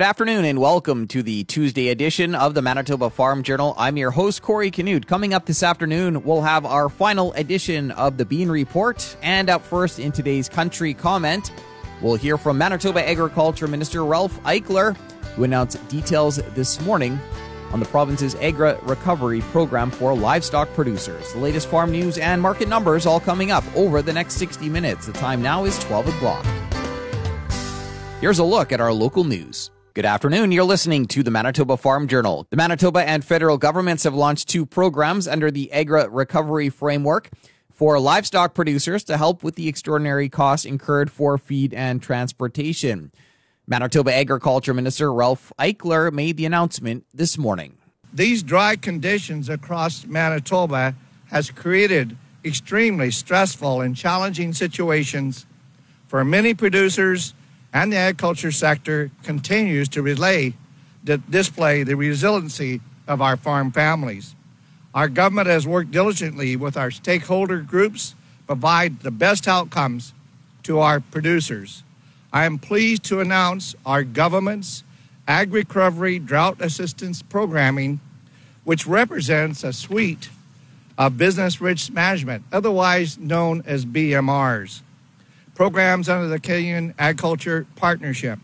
Good afternoon and welcome to the Tuesday edition of the Manitoba Farm Journal. I'm your host, Corey Canute. Coming up this afternoon, we'll have our final edition of the Bean Report. And up first in today's country comment, we'll hear from Manitoba Agriculture Minister Ralph Eichler, who announced details this morning on the province's Agri Recovery Program for livestock producers. The latest farm news and market numbers all coming up over the next 60 minutes. The time now is 12 o'clock. Here's a look at our local news. Good afternoon. You're listening to the Manitoba Farm Journal. The Manitoba and federal governments have launched two programs under the Agri Recovery Framework for livestock producers to help with the extraordinary costs incurred for feed and transportation. Manitoba Agriculture Minister Ralph Eichler made the announcement this morning. These dry conditions across Manitoba has created extremely stressful and challenging situations for many producers and the agriculture sector continues to relay, to display the resiliency of our farm families. Our government has worked diligently with our stakeholder groups to provide the best outcomes to our producers. I am pleased to announce our government's Ag Recovery Drought Assistance Programming, which represents a suite of business risk management, otherwise known as BMRs programs under the Canadian Agriculture Partnership.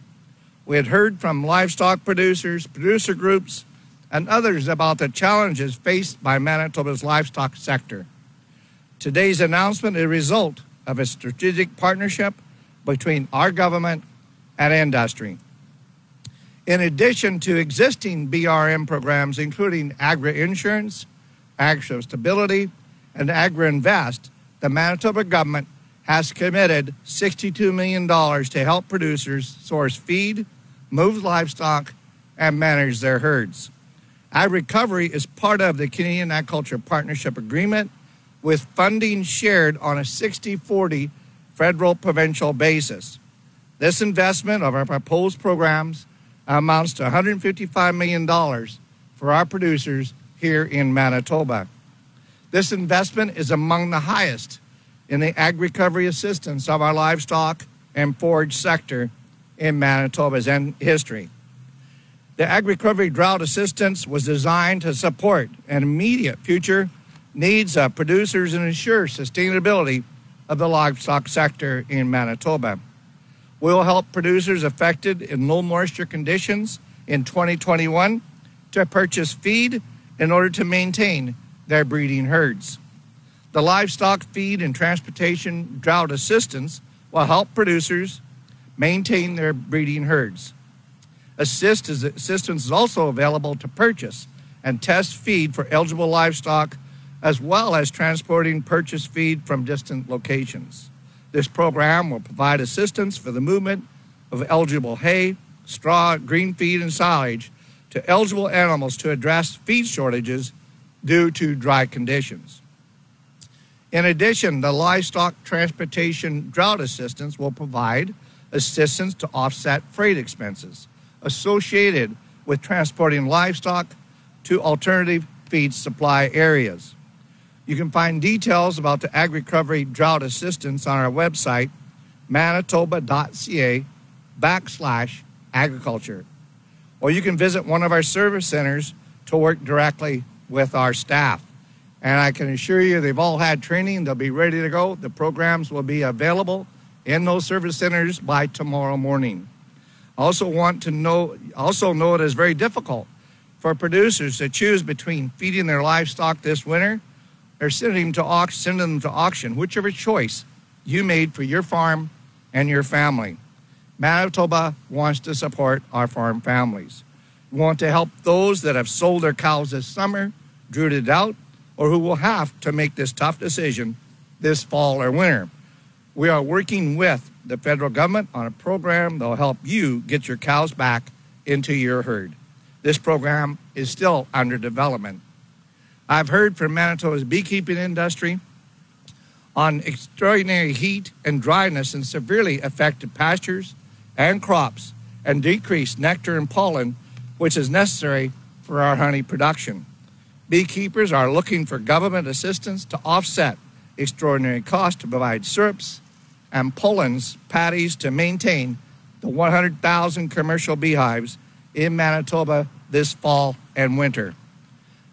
We had heard from livestock producers, producer groups, and others about the challenges faced by Manitoba's livestock sector. Today's announcement is a result of a strategic partnership between our government and industry. In addition to existing BRM programs, including Agri Insurance, Agri Stability, and Agri Invest, the Manitoba government has committed $62 million to help producers source feed, move livestock, and manage their herds. Ag Recovery is part of the Canadian Agriculture Partnership Agreement with funding shared on a 60 40 federal provincial basis. This investment of our proposed programs amounts to $155 million for our producers here in Manitoba. This investment is among the highest in the ag recovery assistance of our livestock and forage sector in Manitoba's history. The ag recovery drought assistance was designed to support an immediate future needs of producers and ensure sustainability of the livestock sector in Manitoba. We will help producers affected in low moisture conditions in 2021 to purchase feed in order to maintain their breeding herds. The livestock feed and transportation drought assistance will help producers maintain their breeding herds. Assist is, assistance is also available to purchase and test feed for eligible livestock, as well as transporting purchased feed from distant locations. This program will provide assistance for the movement of eligible hay, straw, green feed, and silage to eligible animals to address feed shortages due to dry conditions. In addition, the livestock transportation drought assistance will provide assistance to offset freight expenses associated with transporting livestock to alternative feed supply areas. You can find details about the Ag Recovery Drought Assistance on our website, manitoba.ca backslash agriculture. Or you can visit one of our service centers to work directly with our staff. And I can assure you they've all had training. They'll be ready to go. The programs will be available in those service centers by tomorrow morning. Also want to know also know it is very difficult for producers to choose between feeding their livestock this winter or sending them to auction, sending them to auction, whichever choice you made for your farm and your family. Manitoba wants to support our farm families. We want to help those that have sold their cows this summer, it out, or who will have to make this tough decision this fall or winter. We are working with the federal government on a program that will help you get your cows back into your herd. This program is still under development. I've heard from Manitoba's beekeeping industry on extraordinary heat and dryness in severely affected pastures and crops and decreased nectar and pollen, which is necessary for our honey production. Beekeepers are looking for government assistance to offset extraordinary costs to provide syrups and pollens patties to maintain the 100,000 commercial beehives in Manitoba this fall and winter.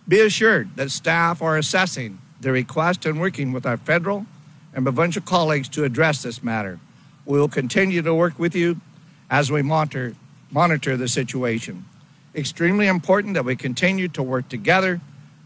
Be assured that staff are assessing the request and working with our federal and provincial colleagues to address this matter. We will continue to work with you as we monitor, monitor the situation. Extremely important that we continue to work together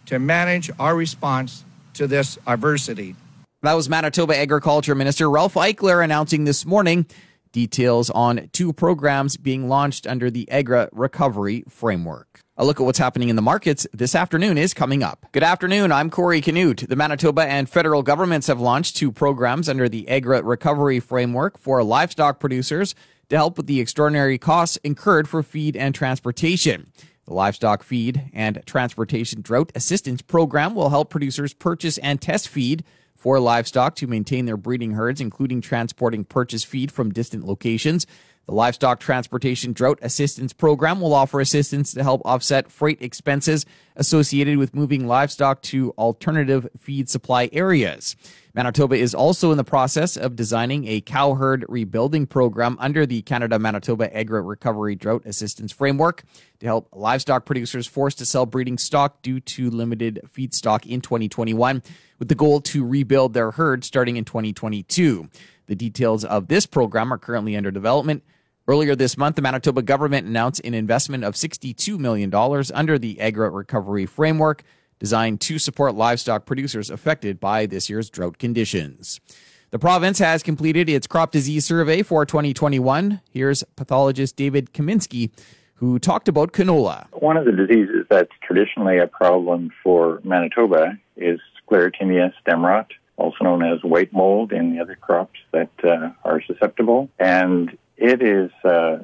to manage our response to this adversity. That was Manitoba Agriculture Minister Ralph Eichler announcing this morning details on two programs being launched under the Agri Recovery Framework. A look at what's happening in the markets this afternoon is coming up. Good afternoon. I'm Corey Canute. The Manitoba and federal governments have launched two programs under the Agri Recovery Framework for livestock producers to help with the extraordinary costs incurred for feed and transportation. The Livestock Feed and Transportation Drought Assistance Program will help producers purchase and test feed for livestock to maintain their breeding herds, including transporting purchase feed from distant locations. The Livestock Transportation Drought Assistance Program will offer assistance to help offset freight expenses associated with moving livestock to alternative feed supply areas. Manitoba is also in the process of designing a cow herd rebuilding program under the Canada Manitoba Agri Recovery Drought Assistance Framework to help livestock producers forced to sell breeding stock due to limited feedstock in 2021, with the goal to rebuild their herd starting in 2022. The details of this program are currently under development. Earlier this month, the Manitoba government announced an investment of $62 million under the Agri Recovery Framework designed to support livestock producers affected by this year's drought conditions. The province has completed its crop disease survey for 2021. Here's pathologist David Kaminski, who talked about canola. One of the diseases that's traditionally a problem for Manitoba is sclerotinia stem rot, also known as white mold in the other crops that uh, are susceptible. And it is uh,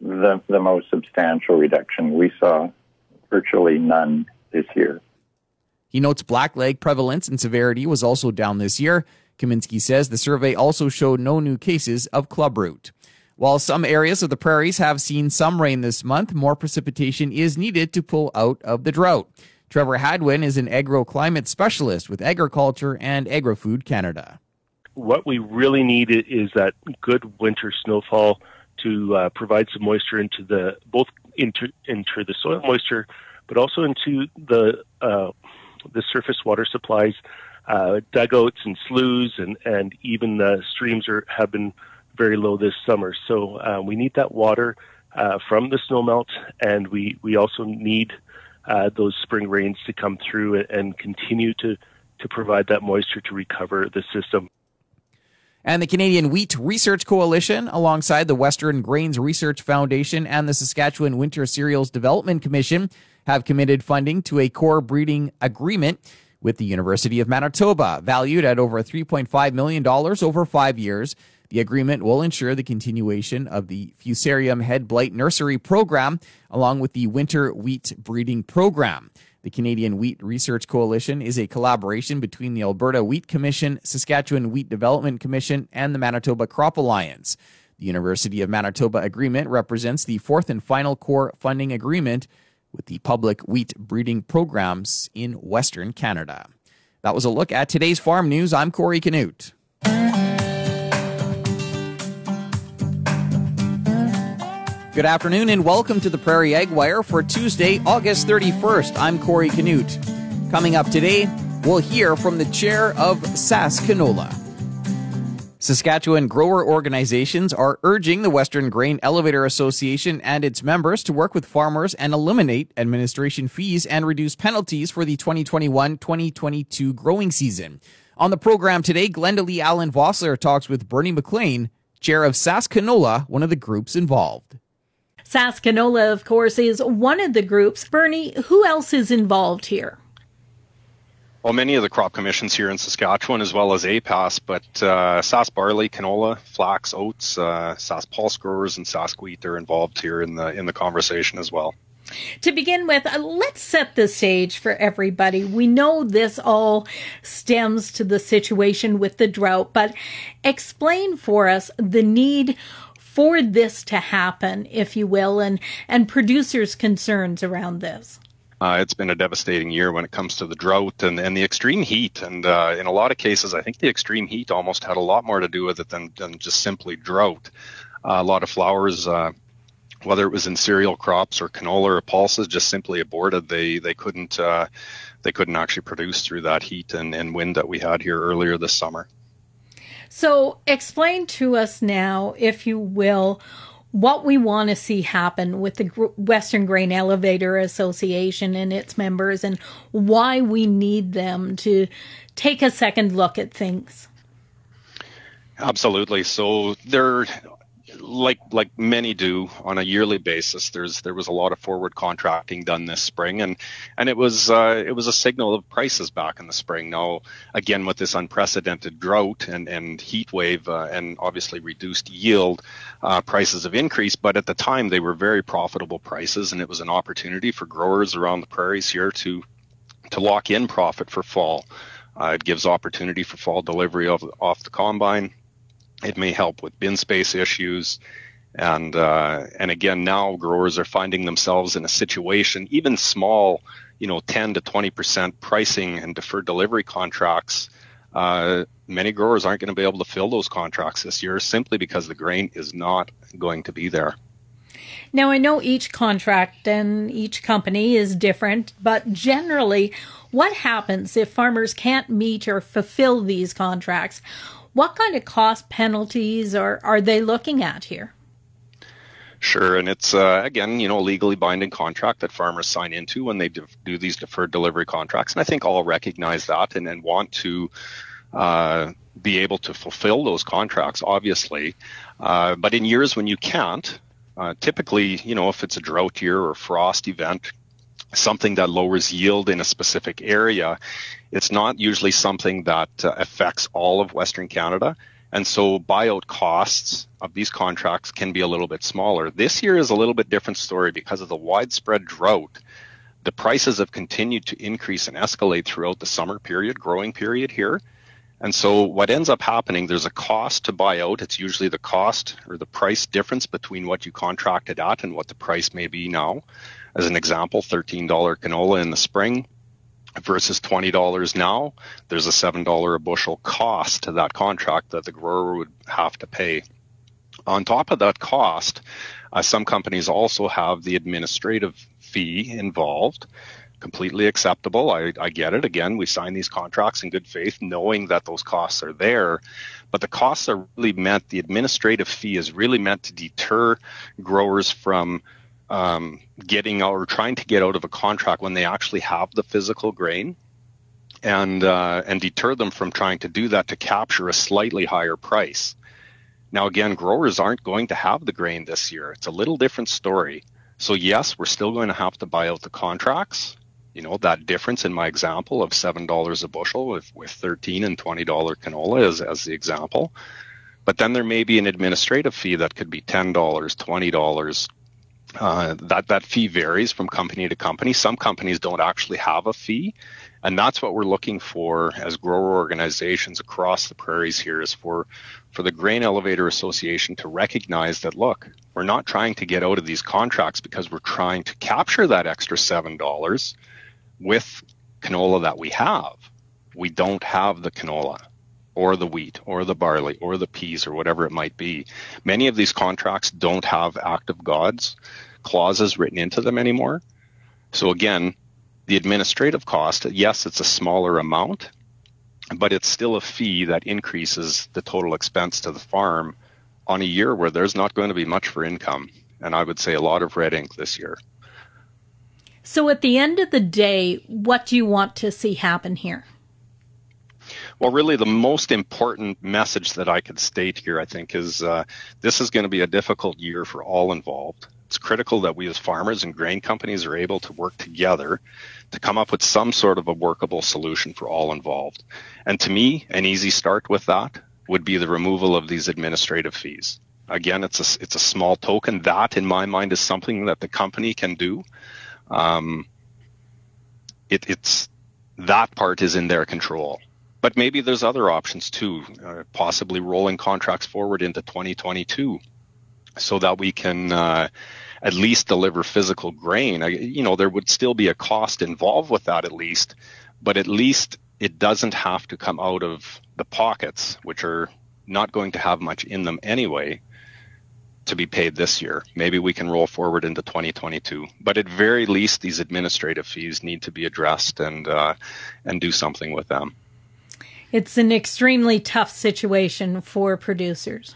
the, the most substantial reduction. We saw virtually none this year. He notes blackleg prevalence and severity was also down this year. Kaminski says the survey also showed no new cases of clubroot. While some areas of the prairies have seen some rain this month, more precipitation is needed to pull out of the drought. Trevor Hadwen is an agroclimate specialist with Agriculture and Agri-Food Canada what we really need is that good winter snowfall to uh, provide some moisture into the both into into the soil moisture, but also into the uh, the surface water supplies, uh, dugouts and sloughs, and and even the streams are have been very low this summer. So uh, we need that water uh, from the snowmelt, and we we also need uh, those spring rains to come through and continue to to provide that moisture to recover the system. And the Canadian Wheat Research Coalition, alongside the Western Grains Research Foundation and the Saskatchewan Winter Cereals Development Commission, have committed funding to a core breeding agreement with the University of Manitoba, valued at over $3.5 million over five years. The agreement will ensure the continuation of the Fusarium head blight nursery program, along with the winter wheat breeding program. The Canadian Wheat Research Coalition is a collaboration between the Alberta Wheat Commission, Saskatchewan Wheat Development Commission, and the Manitoba Crop Alliance. The University of Manitoba agreement represents the fourth and final core funding agreement with the public wheat breeding programs in Western Canada. That was a look at today's farm news. I'm Corey Canute. Good afternoon and welcome to the Prairie Ag Wire for Tuesday, August 31st. I'm Corey Canute. Coming up today, we'll hear from the chair of SaskCanola. Saskatchewan grower organizations are urging the Western Grain Elevator Association and its members to work with farmers and eliminate administration fees and reduce penalties for the 2021 2022 growing season. On the program today, Glenda Lee Allen Vossler talks with Bernie McLean, chair of SaskCanola, one of the groups involved. SaskCanola, of course, is one of the groups. Bernie, who else is involved here? Well, many of the crop commissions here in Saskatchewan, as well as APAS, but uh, Sask barley, canola, flax, oats, uh, Sask pulse growers, and Sask wheat are involved here in the in the conversation as well. To begin with, uh, let's set the stage for everybody. We know this all stems to the situation with the drought, but explain for us the need for this to happen, if you will, and, and producers' concerns around this? Uh, it's been a devastating year when it comes to the drought and, and the extreme heat. And uh, in a lot of cases, I think the extreme heat almost had a lot more to do with it than, than just simply drought. Uh, a lot of flowers uh, whether it was in cereal crops or canola or pulses, just simply aborted. They they couldn't uh, they couldn't actually produce through that heat and, and wind that we had here earlier this summer. So, explain to us now, if you will, what we want to see happen with the Western Grain Elevator Association and its members and why we need them to take a second look at things. Absolutely. So there like like many do on a yearly basis, there's there was a lot of forward contracting done this spring, and and it was uh, it was a signal of prices back in the spring. Now again with this unprecedented drought and and heat wave uh, and obviously reduced yield, uh, prices have increased. But at the time they were very profitable prices, and it was an opportunity for growers around the prairies here to to lock in profit for fall. Uh, it gives opportunity for fall delivery of, off the combine it may help with bin space issues. And, uh, and again, now growers are finding themselves in a situation, even small, you know, 10 to 20% pricing and deferred delivery contracts. Uh, many growers aren't going to be able to fill those contracts this year simply because the grain is not going to be there. Now, I know each contract and each company is different, but generally, what happens if farmers can't meet or fulfill these contracts? What kind of cost penalties are, are they looking at here? Sure, and it's uh, again, you know, a legally binding contract that farmers sign into when they do these deferred delivery contracts, and I think all recognize that and, and want to uh, be able to fulfill those contracts, obviously. Uh, but in years when you can't, uh, typically, you know, if it's a drought year or frost event, something that lowers yield in a specific area, it's not usually something that uh, affects all of Western Canada. And so buyout costs of these contracts can be a little bit smaller. This year is a little bit different story because of the widespread drought. The prices have continued to increase and escalate throughout the summer period, growing period here. And so what ends up happening, there's a cost to buy out. It's usually the cost or the price difference between what you contracted at and what the price may be now. As an example, $13 canola in the spring, versus $20 now, there's a $7 a bushel cost to that contract that the grower would have to pay. On top of that cost, uh, some companies also have the administrative fee involved. Completely acceptable. I, I get it. Again, we sign these contracts in good faith, knowing that those costs are there. But the costs are really meant, the administrative fee is really meant to deter growers from um, getting out or trying to get out of a contract when they actually have the physical grain and uh, and deter them from trying to do that to capture a slightly higher price. Now again, growers aren't going to have the grain this year. It's a little different story. So yes, we're still going to have to buy out the contracts. You know, that difference in my example of seven dollars a bushel with, with thirteen and twenty dollar canola as, as the example. But then there may be an administrative fee that could be ten dollars, twenty dollars, uh, that that fee varies from company to company. Some companies don't actually have a fee, and that's what we're looking for as grower organizations across the prairies here is for for the Grain Elevator Association to recognize that look, we're not trying to get out of these contracts because we're trying to capture that extra seven dollars with canola that we have. We don't have the canola or the wheat or the barley or the peas or whatever it might be. Many of these contracts don't have act of gods clauses written into them anymore. So again, the administrative cost, yes, it's a smaller amount, but it's still a fee that increases the total expense to the farm on a year where there's not going to be much for income. And I would say a lot of red ink this year. So at the end of the day, what do you want to see happen here? Well, really, the most important message that I could state here, I think, is uh, this is going to be a difficult year for all involved. It's critical that we as farmers and grain companies are able to work together to come up with some sort of a workable solution for all involved. And to me, an easy start with that would be the removal of these administrative fees. Again, it's a, it's a small token. That, in my mind, is something that the company can do. Um, it, it's that part is in their control. But maybe there's other options too, uh, possibly rolling contracts forward into 2022 so that we can uh, at least deliver physical grain. I, you know, there would still be a cost involved with that at least, but at least it doesn't have to come out of the pockets, which are not going to have much in them anyway, to be paid this year. Maybe we can roll forward into 2022. But at very least, these administrative fees need to be addressed and uh, and do something with them. It's an extremely tough situation for producers.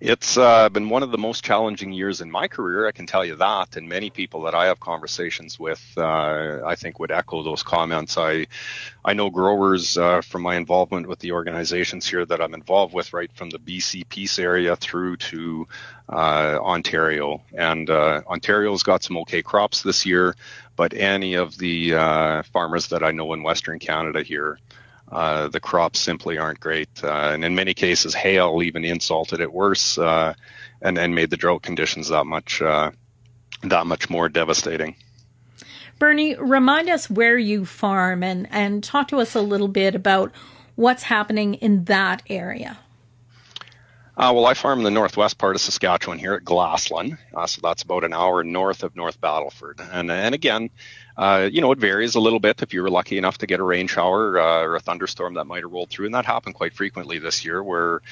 It's uh, been one of the most challenging years in my career, I can tell you that. And many people that I have conversations with, uh, I think, would echo those comments. I, I know growers uh, from my involvement with the organizations here that I'm involved with, right from the BC Peace area through to uh, Ontario. And uh, Ontario's got some okay crops this year, but any of the uh, farmers that I know in Western Canada here, uh, the crops simply aren't great. Uh, and in many cases, hail even insulted it worse uh, and, and made the drought conditions that much, uh, that much more devastating. Bernie, remind us where you farm and, and talk to us a little bit about what's happening in that area. Uh, well, I farm in the northwest part of Saskatchewan here at Glaslyn, uh, so that's about an hour north of North Battleford. And and again, uh, you know, it varies a little bit if you were lucky enough to get a rain shower uh, or a thunderstorm that might have rolled through, and that happened quite frequently this year. Where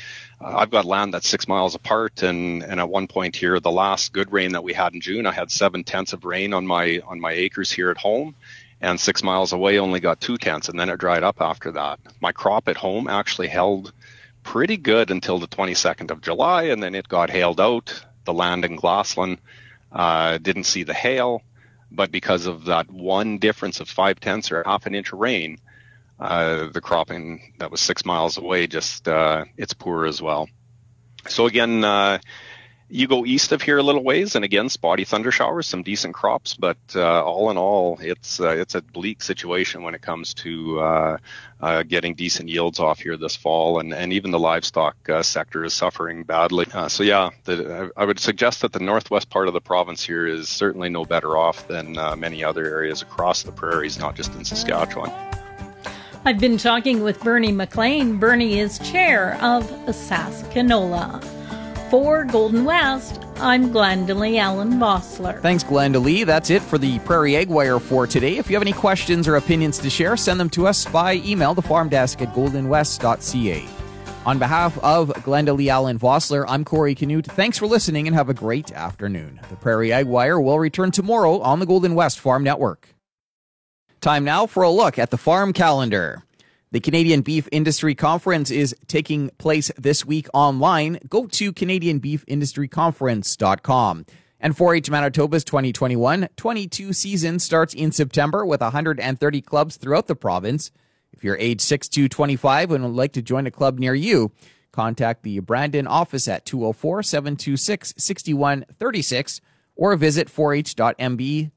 uh, I've got land that's six miles apart, and and at one point here, the last good rain that we had in June, I had seven tenths of rain on my on my acres here at home and six miles away only got two tenths, and then it dried up after that. My crop at home actually held pretty good until the 22nd of July, and then it got hailed out. The land in Glaslyn uh, didn't see the hail, but because of that one difference of five tenths or half an inch of rain, uh, the cropping that was six miles away just uh, it's poor as well. So again, uh, you go east of here a little ways, and again, spotty thunder showers, some decent crops, but uh, all in all, it's uh, it's a bleak situation when it comes to uh, uh getting decent yields off here this fall, and, and even the livestock uh, sector is suffering badly. Uh, so yeah, the, I would suggest that the northwest part of the province here is certainly no better off than many other areas across the prairies, not just in Saskatchewan. I've been talking with Bernie McLean. Bernie is chair of SaskCanola. For Golden West, I'm Glendalee Allen Vossler. Thanks, Glendalee. That's it for the Prairie Ag Wire for today. If you have any questions or opinions to share, send them to us by email, the farm desk at goldenwest.ca. On behalf of Glendalee Allen Vossler, I'm Corey Canute. Thanks for listening and have a great afternoon. The Prairie Ag Wire will return tomorrow on the Golden West Farm Network. Time now for a look at the farm calendar. The Canadian Beef Industry Conference is taking place this week online. Go to CanadianBeefIndustryConference.com. And 4-H Manitoba's 2021-22 season starts in September with 130 clubs throughout the province. If you're age 6 to 25 and would like to join a club near you, contact the Brandon office at 204-726-6136 or visit 4h.mb.ca.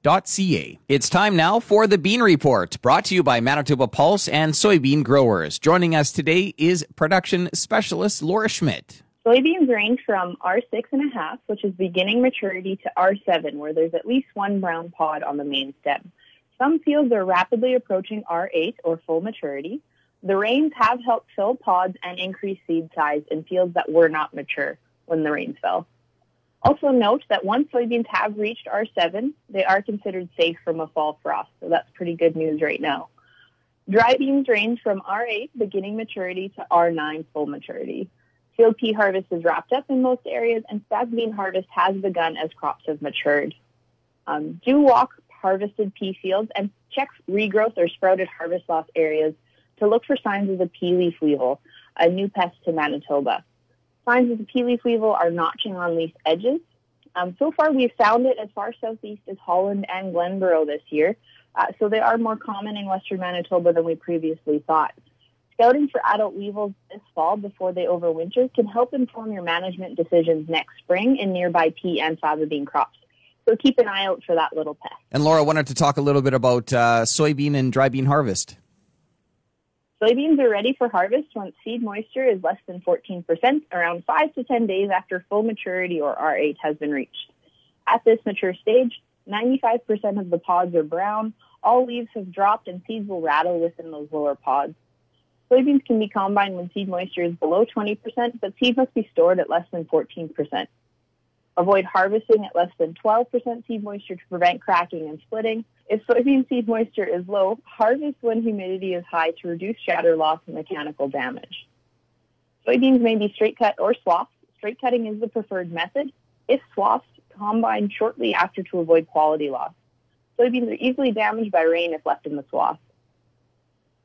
It's time now for the Bean Report, brought to you by Manitoba Pulse and Soybean Growers. Joining us today is production specialist Laura Schmidt. Soybeans range from R6.5, which is beginning maturity, to R7, where there's at least one brown pod on the main stem. Some fields are rapidly approaching R8 or full maturity. The rains have helped fill pods and increase seed size in fields that were not mature when the rains fell. Also note that once soybeans have reached R7, they are considered safe from a fall frost, so that's pretty good news right now. Dry beans range from R8 beginning maturity to R9 full maturity. Field pea harvest is wrapped up in most areas, and stag bean harvest has begun as crops have matured. Um, do walk harvested pea fields and check regrowth or sprouted harvest loss areas to look for signs of the pea leaf weevil, a new pest to Manitoba. Signs of the pea leaf weevil are notching on leaf edges. Um, so far, we've found it as far southeast as Holland and Glenborough this year, uh, so they are more common in western Manitoba than we previously thought. Scouting for adult weevils this fall before they overwinter can help inform your management decisions next spring in nearby pea and faba bean crops. So keep an eye out for that little pest. And Laura wanted to talk a little bit about uh, soybean and dry bean harvest. Soybeans are ready for harvest once seed moisture is less than 14%, around 5 to 10 days after full maturity or R8 has been reached. At this mature stage, 95% of the pods are brown, all leaves have dropped, and seeds will rattle within those lower pods. Soybeans can be combined when seed moisture is below 20%, but seed must be stored at less than 14%. Avoid harvesting at less than 12% seed moisture to prevent cracking and splitting. If soybean seed moisture is low, harvest when humidity is high to reduce shatter loss and mechanical damage. Soybeans may be straight cut or swathed. straight cutting is the preferred method. If swaths, combine shortly after to avoid quality loss. Soybeans are easily damaged by rain if left in the swath.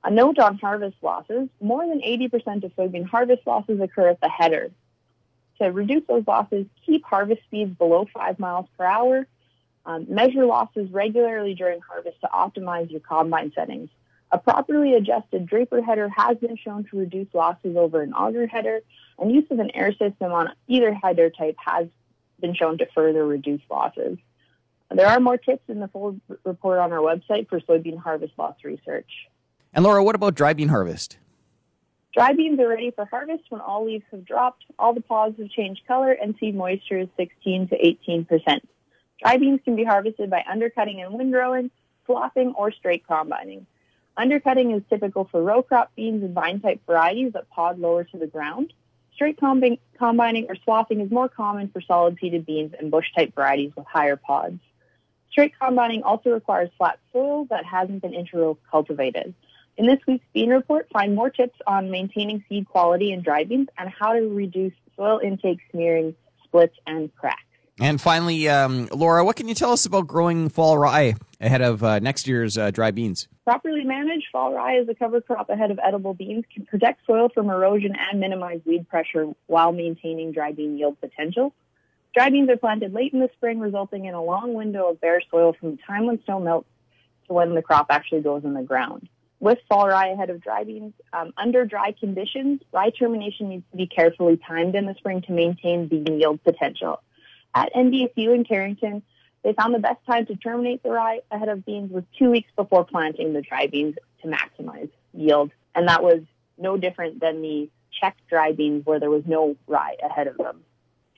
A note on harvest losses, more than 80% of soybean harvest losses occur at the header. To reduce those losses, keep harvest speeds below 5 miles per hour. Um, measure losses regularly during harvest to optimize your combine settings. A properly adjusted draper header has been shown to reduce losses over an auger header, and use of an air system on either header type has been shown to further reduce losses. There are more tips in the full report on our website for soybean harvest loss research. And Laura, what about dry bean harvest? Dry beans are ready for harvest when all leaves have dropped, all the pods have changed color, and seed moisture is 16 to 18 percent. Dry beans can be harvested by undercutting and windrowing, swathing, or straight combining. Undercutting is typical for row crop beans and vine type varieties that pod lower to the ground. Straight combining or swathing is more common for solid seeded beans and bush type varieties with higher pods. Straight combining also requires flat soil that hasn't been interrow cultivated. In this week's bean report, find more tips on maintaining seed quality in dry beans and how to reduce soil intake smearing, splits, and cracks. And finally, um, Laura, what can you tell us about growing fall rye ahead of uh, next year's uh, dry beans? Properly managed, fall rye as a cover crop ahead of edible beans can protect soil from erosion and minimize weed pressure while maintaining dry bean yield potential. Dry beans are planted late in the spring, resulting in a long window of bare soil from the time when snow melts to when the crop actually goes in the ground with fall rye ahead of dry beans, um, under dry conditions, rye termination needs to be carefully timed in the spring to maintain bean yield potential. At NDSU in Carrington, they found the best time to terminate the rye ahead of beans was two weeks before planting the dry beans to maximize yield. And that was no different than the checked dry beans where there was no rye ahead of them.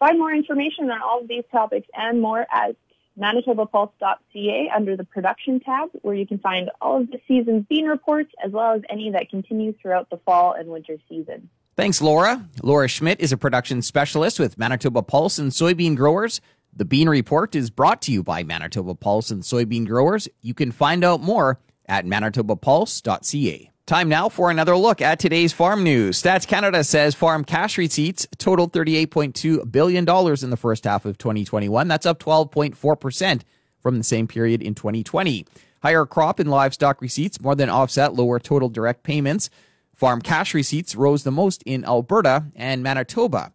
Find more information on all of these topics and more at manitobapulse.ca under the production tab, where you can find all of the season's bean reports as well as any that continue throughout the fall and winter season. Thanks, Laura. Laura Schmidt is a production specialist with Manitoba Pulse and Soybean Growers. The Bean Report is brought to you by Manitoba Pulse and Soybean Growers. You can find out more at manitobapulse.ca. Time now for another look at today's farm news. Stats Canada says farm cash receipts totaled $38.2 billion in the first half of 2021. That's up 12.4% from the same period in 2020. Higher crop and livestock receipts more than offset lower total direct payments. Farm cash receipts rose the most in Alberta and Manitoba,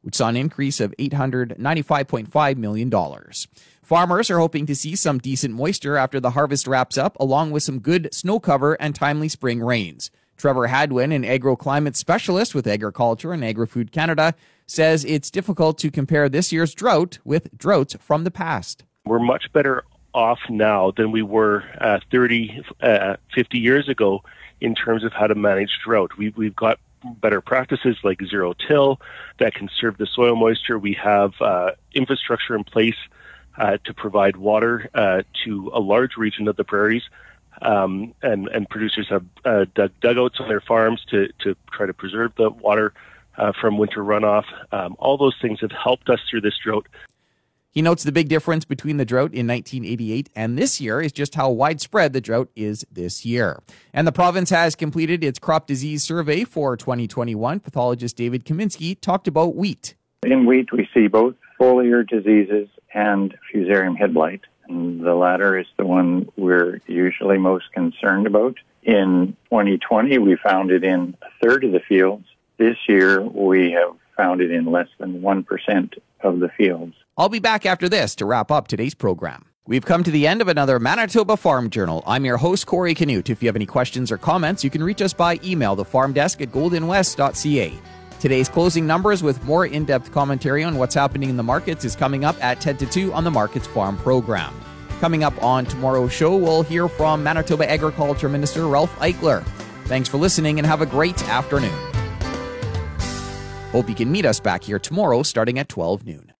which saw an increase of $895.5 million. Farmers are hoping to see some decent moisture after the harvest wraps up, along with some good snow cover and timely spring rains. Trevor Hadwen, an agroclimate specialist with Agriculture and Agri-Food Canada, says it's difficult to compare this year's drought with droughts from the past. We're much better off now than we were uh, 30, uh, 50 years ago in terms of how to manage drought. We, we've got better practices like zero till that conserve the soil moisture. We have uh, infrastructure in place uh, to provide water uh, to a large region of the prairies. Um, and, and producers have uh, dug dugouts on their farms to, to try to preserve the water uh, from winter runoff. Um, all those things have helped us through this drought. He notes the big difference between the drought in 1988 and this year is just how widespread the drought is this year. And the province has completed its crop disease survey for 2021. Pathologist David Kaminski talked about wheat. In wheat, we see both foliar diseases and fusarium head blight. And the latter is the one we're usually most concerned about. In 2020, we found it in a third of the fields. This year, we have found it in less than 1% of the fields. I'll be back after this to wrap up today's program. We've come to the end of another Manitoba Farm Journal. I'm your host, Corey Canute. If you have any questions or comments, you can reach us by email, the farm desk at goldenwest.ca. Today's closing numbers with more in depth commentary on what's happening in the markets is coming up at 10 to 2 on the Markets Farm program. Coming up on tomorrow's show, we'll hear from Manitoba Agriculture Minister Ralph Eichler. Thanks for listening and have a great afternoon. Hope you can meet us back here tomorrow starting at 12 noon.